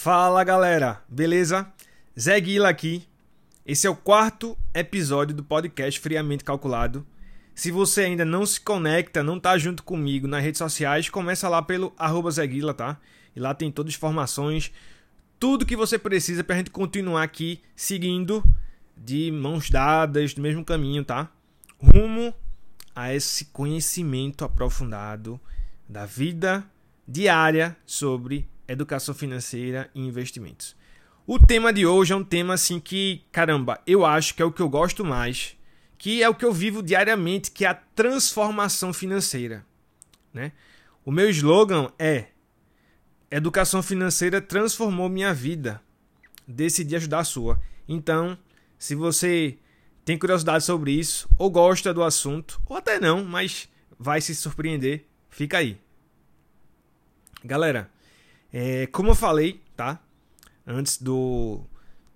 Fala galera, beleza? Zé Guila aqui. Esse é o quarto episódio do podcast Friamente Calculado. Se você ainda não se conecta, não tá junto comigo nas redes sociais, começa lá pelo arroba Zé Guila, tá? E lá tem todas as informações, tudo que você precisa pra gente continuar aqui seguindo de mãos dadas, no mesmo caminho, tá? Rumo a esse conhecimento aprofundado da vida diária sobre educação financeira e investimentos. O tema de hoje é um tema assim que, caramba, eu acho que é o que eu gosto mais, que é o que eu vivo diariamente, que é a transformação financeira, né? O meu slogan é Educação financeira transformou minha vida. Decidi ajudar a sua. Então, se você tem curiosidade sobre isso, ou gosta do assunto, ou até não, mas vai se surpreender, fica aí. Galera, é, como eu falei, tá? Antes do,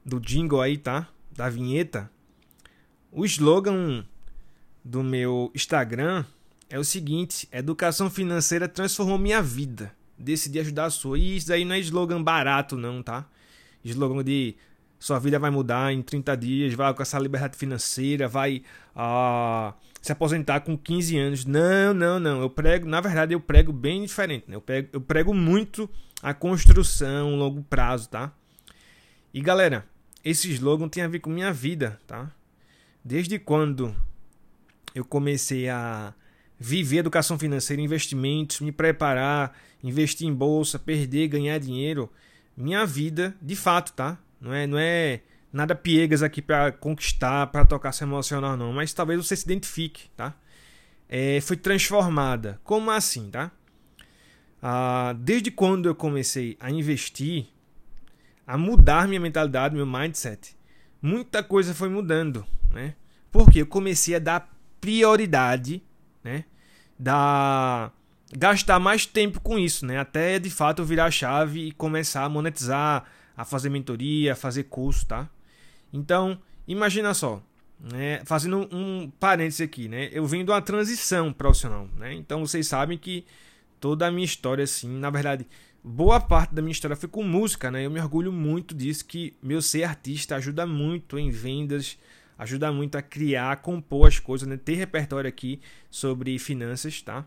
do jingle aí, tá? Da vinheta. O slogan do meu Instagram é o seguinte: Educação financeira transformou minha vida. Decidi ajudar a sua. E isso aí não é slogan barato, não, tá? Slogan de sua vida vai mudar em 30 dias, vai alcançar liberdade financeira, vai ah, se aposentar com 15 anos. Não, não, não. Eu prego, na verdade, eu prego bem diferente. Né? Eu, prego, eu prego muito a construção, longo prazo, tá? E galera, esse slogan tem a ver com minha vida, tá? Desde quando eu comecei a viver educação financeira, investimentos, me preparar, investir em bolsa, perder, ganhar dinheiro, minha vida, de fato, tá? Não é, não é nada piegas aqui para conquistar, para tocar seu emocional não, mas talvez você se identifique, tá? É, foi transformada. Como assim, tá? Ah, desde quando eu comecei a investir, a mudar minha mentalidade, meu mindset, muita coisa foi mudando, né? Porque eu comecei a dar prioridade, né? Da gastar mais tempo com isso, né? Até de fato virar a chave e começar a monetizar, a fazer mentoria, a fazer curso, tá? Então, imagina só, né? Fazendo um parênteses aqui, né? Eu venho de uma transição profissional, né? Então vocês sabem que toda a minha história, assim, na verdade, boa parte da minha história foi com música, né? Eu me orgulho muito disso, que meu ser artista ajuda muito em vendas, ajuda muito a criar, compor as coisas, né? Ter repertório aqui sobre finanças, tá?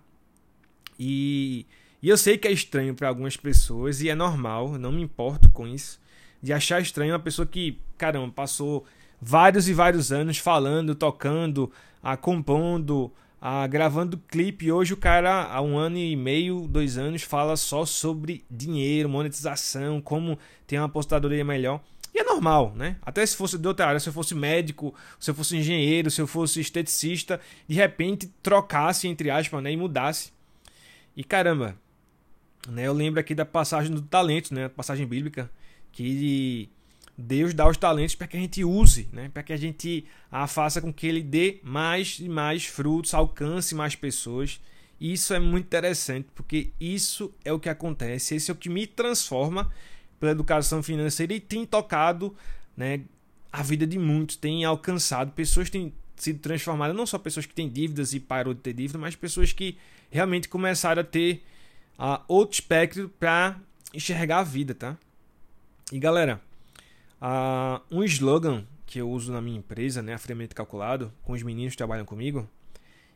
E, e eu sei que é estranho para algumas pessoas e é normal, não me importo com isso, de achar estranho uma pessoa que, caramba, passou vários e vários anos falando, tocando, a compondo, ah, gravando clipe. Hoje o cara, há um ano e meio, dois anos, fala só sobre dinheiro, monetização, como ter uma apostadoria melhor. E é normal, né? Até se fosse de outra área, se eu fosse médico, se eu fosse engenheiro, se eu fosse esteticista, de repente trocasse, entre aspas, né? E mudasse. E caramba, né? Eu lembro aqui da passagem do talento, né? Passagem bíblica, que Deus dá os talentos para que a gente use, né? para que a gente a faça com que ele dê mais e mais frutos, alcance mais pessoas. Isso é muito interessante, porque isso é o que acontece, esse é o que me transforma pela educação financeira e tem tocado né, a vida de muitos, tem alcançado, pessoas têm sido transformadas, não só pessoas que têm dívidas e parou de ter dívida, mas pessoas que realmente começaram a ter uh, outro espectro para enxergar a vida, tá? E galera, Uh, um slogan que eu uso na minha empresa, né, friamente calculado, com os meninos que trabalham comigo,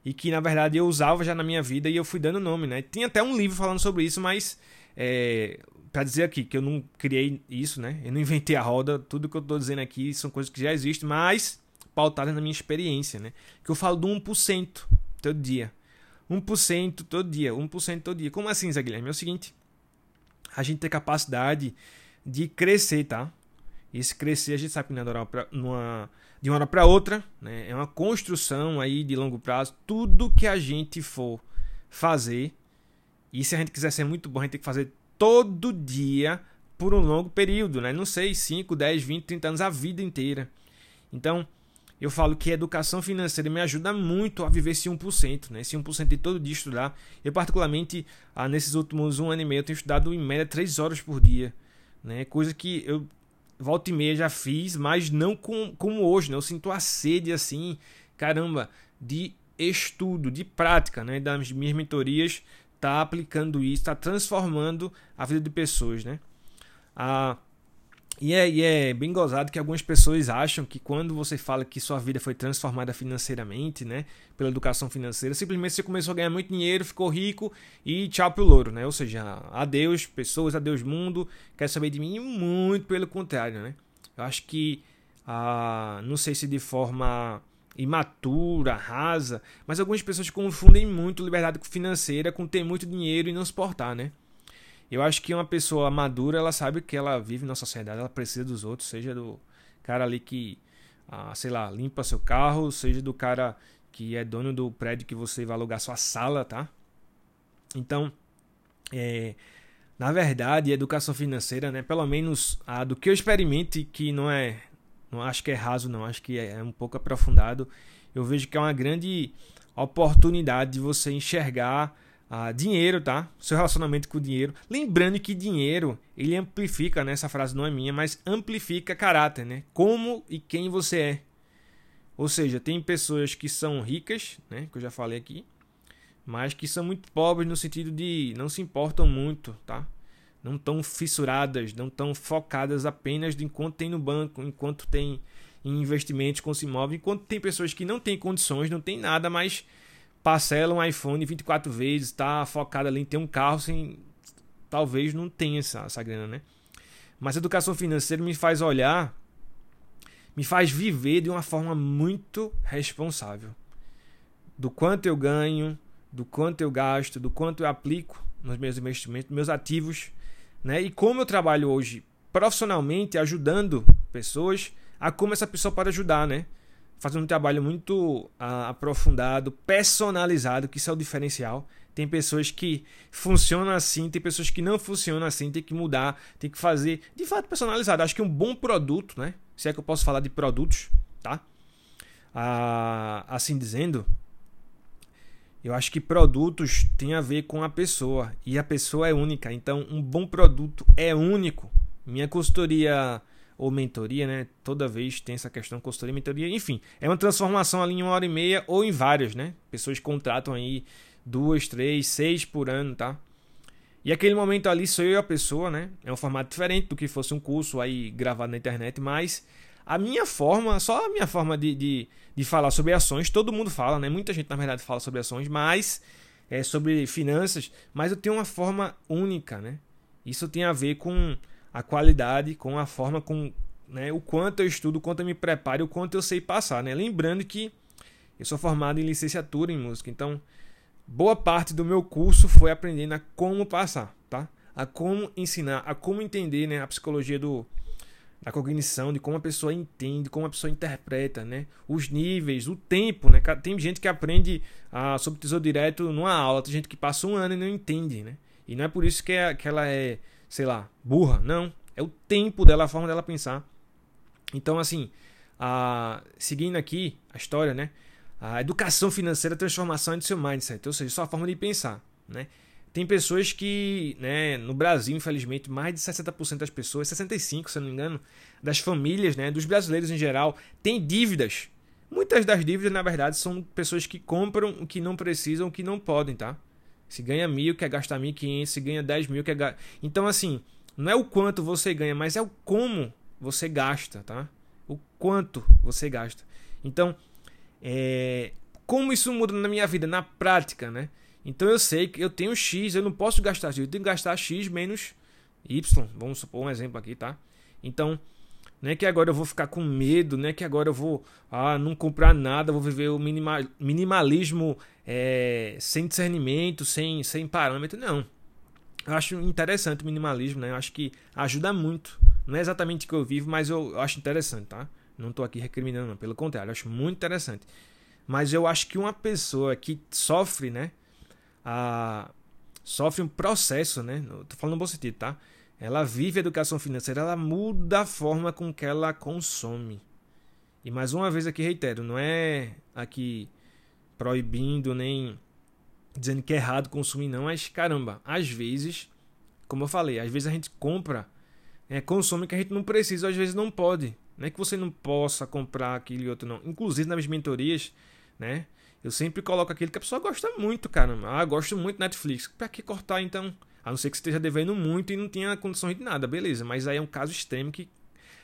e que na verdade eu usava já na minha vida e eu fui dando nome, né? Tinha até um livro falando sobre isso, mas é, para dizer aqui que eu não criei isso, né? Eu não inventei a roda, tudo que eu estou dizendo aqui são coisas que já existem, mas pautadas na minha experiência, né? Que eu falo do 1% todo dia. 1% todo dia, 1% todo dia. Como assim, Zé Guilherme? É o seguinte, a gente tem capacidade de crescer, tá? Esse crescer, a gente sabe que não é pra, numa, de uma hora para outra, né? é uma construção aí de longo prazo. Tudo que a gente for fazer, e se a gente quiser ser muito bom, a gente tem que fazer todo dia por um longo período, né? não sei, 5, 10, 20, 30 anos, a vida inteira. Então, eu falo que a educação financeira me ajuda muito a viver esse 1%, né? Esse 1% de todo dia estudar. Eu, particularmente, ah, nesses últimos um ano e meio, eu tenho estudado em média 3 horas por dia. Né? Coisa que eu volta e meia já fiz, mas não com, como hoje, né? Eu sinto a sede assim, caramba, de estudo, de prática, né? Das minhas mentorias, tá aplicando isso, tá transformando a vida de pessoas, né? Ah, e é, e é bem gozado que algumas pessoas acham que quando você fala que sua vida foi transformada financeiramente, né, pela educação financeira, simplesmente você começou a ganhar muito dinheiro, ficou rico e tchau pro louro, né? Ou seja, adeus pessoas, adeus mundo, quer saber de mim? Muito pelo contrário, né? Eu acho que, ah, não sei se de forma imatura, rasa, mas algumas pessoas confundem muito liberdade financeira com ter muito dinheiro e não se portar, né? Eu acho que uma pessoa madura, ela sabe que ela vive na sociedade, ela precisa dos outros, seja do cara ali que, ah, sei lá, limpa seu carro, seja do cara que é dono do prédio que você vai alugar sua sala, tá? Então, é, na verdade, educação financeira, né, pelo menos a do que eu experimente, que não é, não acho que é raso, não, acho que é, é um pouco aprofundado, eu vejo que é uma grande oportunidade de você enxergar ah, dinheiro, tá? Seu relacionamento com o dinheiro. Lembrando que dinheiro, ele amplifica, né? Essa frase não é minha, mas amplifica caráter, né? Como e quem você é. Ou seja, tem pessoas que são ricas, né? Que eu já falei aqui, mas que são muito pobres no sentido de não se importam muito, tá? Não tão fissuradas, não tão focadas apenas de enquanto tem no banco, enquanto tem em investimentos com imóvel, enquanto tem pessoas que não têm condições, não tem nada, mas parcela um iPhone 24 vezes, tá focado ali em ter um carro sem. Talvez não tenha essa, essa grana, né? Mas a educação financeira me faz olhar, me faz viver de uma forma muito responsável. Do quanto eu ganho, do quanto eu gasto, do quanto eu aplico nos meus investimentos, meus ativos, né? E como eu trabalho hoje profissionalmente ajudando pessoas, a como essa pessoa pode ajudar, né? Fazendo um trabalho muito ah, aprofundado, personalizado, que isso é o diferencial. Tem pessoas que funcionam assim, tem pessoas que não funcionam assim, tem que mudar, tem que fazer de fato personalizado. Acho que um bom produto, né? Se é que eu posso falar de produtos, tá? Ah, assim dizendo, eu acho que produtos tem a ver com a pessoa e a pessoa é única. Então, um bom produto é único. Minha consultoria ou mentoria, né? Toda vez tem essa questão consultoria, mentoria, enfim, é uma transformação ali em uma hora e meia ou em várias, né? Pessoas contratam aí duas, três, seis por ano, tá? E aquele momento ali sou eu e a pessoa, né? É um formato diferente do que fosse um curso aí gravado na internet, mas a minha forma, só a minha forma de, de, de falar sobre ações, todo mundo fala, né? Muita gente na verdade fala sobre ações, mas é sobre finanças, mas eu tenho uma forma única, né? Isso tem a ver com a qualidade, com a forma com né, o quanto eu estudo, o quanto eu me preparo, o quanto eu sei passar, né? Lembrando que eu sou formado em licenciatura em música, então boa parte do meu curso foi aprendendo a como passar, tá? A como ensinar, a como entender, né, a psicologia do da cognição, de como a pessoa entende, como a pessoa interpreta, né? Os níveis, o tempo, né? Tem gente que aprende ah, sobre tesouro direto numa aula, tem gente que passa um ano e não entende, né? E não é por isso que, é, que ela é sei lá, burra. Não. É o tempo dela, a forma dela pensar. Então, assim, a, seguindo aqui a história, né? A educação financeira, a transformação de seu mindset, ou seja, sua forma de pensar, né? Tem pessoas que, né, no Brasil, infelizmente, mais de 60% das pessoas, 65%, se não me engano, das famílias, né, dos brasileiros em geral, têm dívidas. Muitas das dívidas, na verdade, são pessoas que compram o que não precisam, o que não podem, tá? Se ganha mil, quer gastar mil quinhentos. Se ganha dez mil, quer gastar... Então, assim, não é o quanto você ganha, mas é o como você gasta, tá? O quanto você gasta. Então, é... como isso muda na minha vida, na prática, né? Então, eu sei que eu tenho X, eu não posso gastar X. Eu tenho que gastar X menos Y. Vamos supor um exemplo aqui, tá? Então, não é que agora eu vou ficar com medo, não é que agora eu vou ah, não comprar nada, vou viver o minima, minimalismo é, sem discernimento, sem, sem parâmetro. Não. Eu acho interessante o minimalismo, né? Eu acho que ajuda muito. Não é exatamente o que eu vivo, mas eu, eu acho interessante, tá? Não estou aqui recriminando, não. Pelo contrário, eu acho muito interessante. Mas eu acho que uma pessoa que sofre, né? A, sofre um processo, né? Tô falando no bom sentido, tá? ela vive a educação financeira, ela muda a forma com que ela consome. E mais uma vez aqui reitero, não é aqui proibindo nem dizendo que é errado consumir não, mas caramba, às vezes, como eu falei, às vezes a gente compra, é, consome que a gente não precisa, às vezes não pode. Não é que você não possa comprar aquilo e outro não. Inclusive nas minhas mentorias, né? Eu sempre coloco aquilo que a pessoa gosta muito, caramba. Ah, gosto muito Netflix. Pra que cortar então? A não ser que você esteja devendo muito e não tenha condições de nada, beleza. Mas aí é um caso extremo que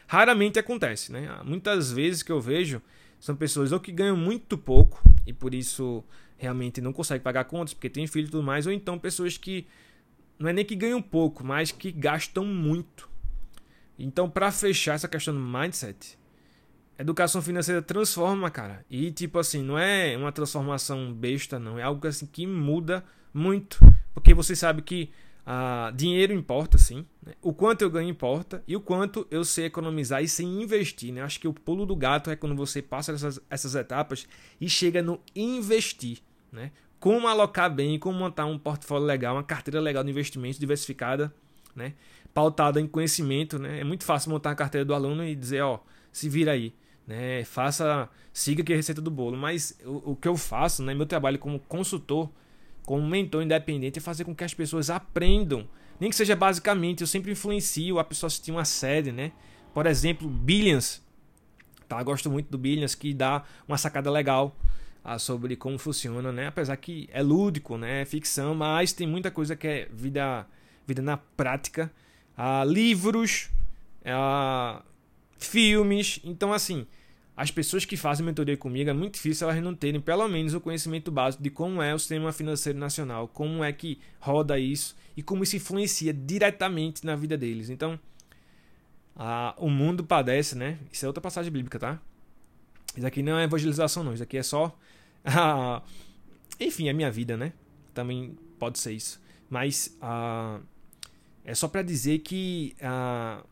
raramente acontece, né? Muitas vezes que eu vejo são pessoas ou que ganham muito pouco e por isso realmente não conseguem pagar contas porque tem filho e tudo mais, ou então pessoas que não é nem que ganham pouco, mas que gastam muito. Então, para fechar essa questão do mindset, educação financeira transforma, cara. E tipo assim, não é uma transformação besta, não. É algo assim que muda muito. Porque você sabe que ah, dinheiro importa, sim. Né? O quanto eu ganho importa. E o quanto eu sei economizar e sei investir. Né? Acho que o pulo do gato é quando você passa essas, essas etapas e chega no investir. Né? Como alocar bem, como montar um portfólio legal, uma carteira legal de investimento diversificada, né? pautada em conhecimento. Né? É muito fácil montar a carteira do aluno e dizer, ó, se vira aí né? Faça, siga aqui a receita do bolo. Mas o, o que eu faço, né? Meu trabalho como consultor, como mentor independente, é fazer com que as pessoas aprendam. Nem que seja basicamente, eu sempre influencio a pessoa assistir uma série, né? Por exemplo, Billions. Tá? Gosto muito do Billions, que dá uma sacada legal ah, sobre como funciona, né? Apesar que é lúdico, né? É ficção, mas tem muita coisa que é vida, vida na prática. Ah, livros, ah, filmes. Então, assim, as pessoas que fazem mentoria comigo é muito difícil elas não terem pelo menos o conhecimento básico de como é o sistema financeiro nacional, como é que roda isso e como isso influencia diretamente na vida deles. Então, a, o mundo padece, né? Isso é outra passagem bíblica, tá? Isso aqui não é evangelização, não. Isso aqui é só. A, enfim, é minha vida, né? Também pode ser isso. Mas a, é só para dizer que a,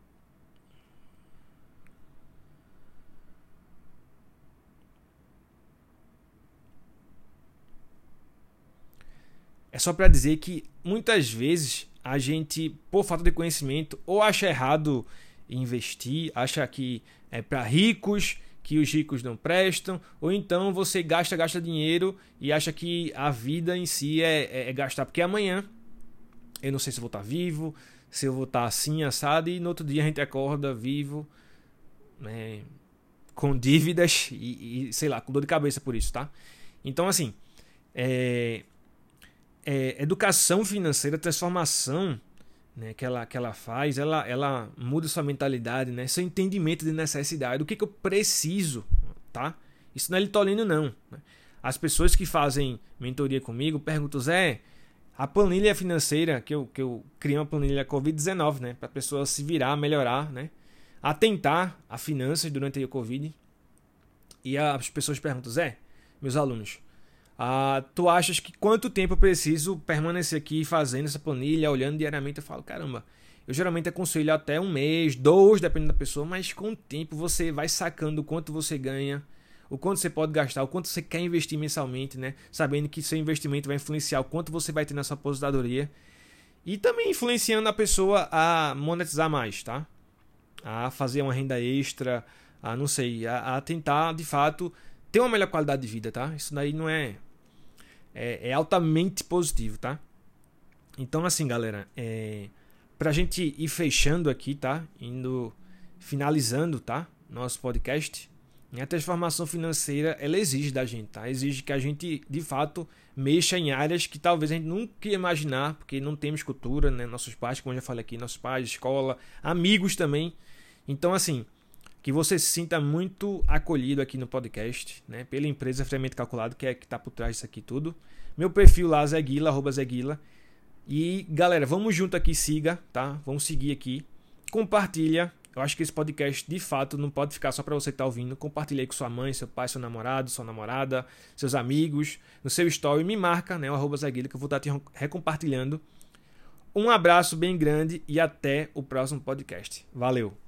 É só para dizer que muitas vezes a gente, por falta de conhecimento, ou acha errado investir, acha que é para ricos, que os ricos não prestam, ou então você gasta, gasta dinheiro e acha que a vida em si é, é, é gastar, porque amanhã eu não sei se vou estar vivo, se eu vou estar assim, assado, e no outro dia a gente acorda vivo, né, com dívidas e, e sei lá, com dor de cabeça por isso, tá? Então, assim, é, é, educação financeira, transformação né, que, ela, que ela faz, ela, ela muda sua mentalidade, né, seu entendimento de necessidade, o que, que eu preciso, tá? Isso não é litolino, não. Né? As pessoas que fazem mentoria comigo perguntam, Zé, a planilha financeira, que eu, que eu criei uma planilha Covid-19, né, para a pessoa se virar, melhorar, né, atentar a finanças durante a Covid. E as pessoas perguntam, Zé, meus alunos, ah, tu achas que quanto tempo eu preciso permanecer aqui fazendo essa planilha, olhando diariamente? Eu falo, caramba, eu geralmente aconselho até um mês, dois, dependendo da pessoa, mas com o tempo você vai sacando o quanto você ganha, o quanto você pode gastar, o quanto você quer investir mensalmente, né? Sabendo que seu investimento vai influenciar o quanto você vai ter na sua aposentadoria. E também influenciando a pessoa a monetizar mais, tá? A fazer uma renda extra, a não sei, a, a tentar de fato ter uma melhor qualidade de vida, tá? Isso daí não é é, é altamente positivo, tá? Então, assim, galera, é, pra gente ir fechando aqui, tá? Indo finalizando, tá? Nosso podcast. A transformação financeira, ela exige da gente, tá? Exige que a gente, de fato, mexa em áreas que talvez a gente nunca ia imaginar, porque não temos cultura, né? Nossos pais, como eu já falei aqui, nossos pais, escola, amigos também. Então, assim, que você se sinta muito acolhido aqui no podcast, né? Pela empresa Friamente Calculado, que é que está por trás disso aqui tudo. Meu perfil lá, Zeguila, arroba Zeguila. E galera, vamos junto aqui, siga, tá? Vamos seguir aqui. Compartilha. Eu acho que esse podcast, de fato, não pode ficar só para você que tá ouvindo. Compartilha aí com sua mãe, seu pai, seu namorado, sua namorada, seus amigos, no seu story. Me marca, né? O arroba Zeguila, que eu vou estar te recompartilhando. Um abraço bem grande e até o próximo podcast. Valeu!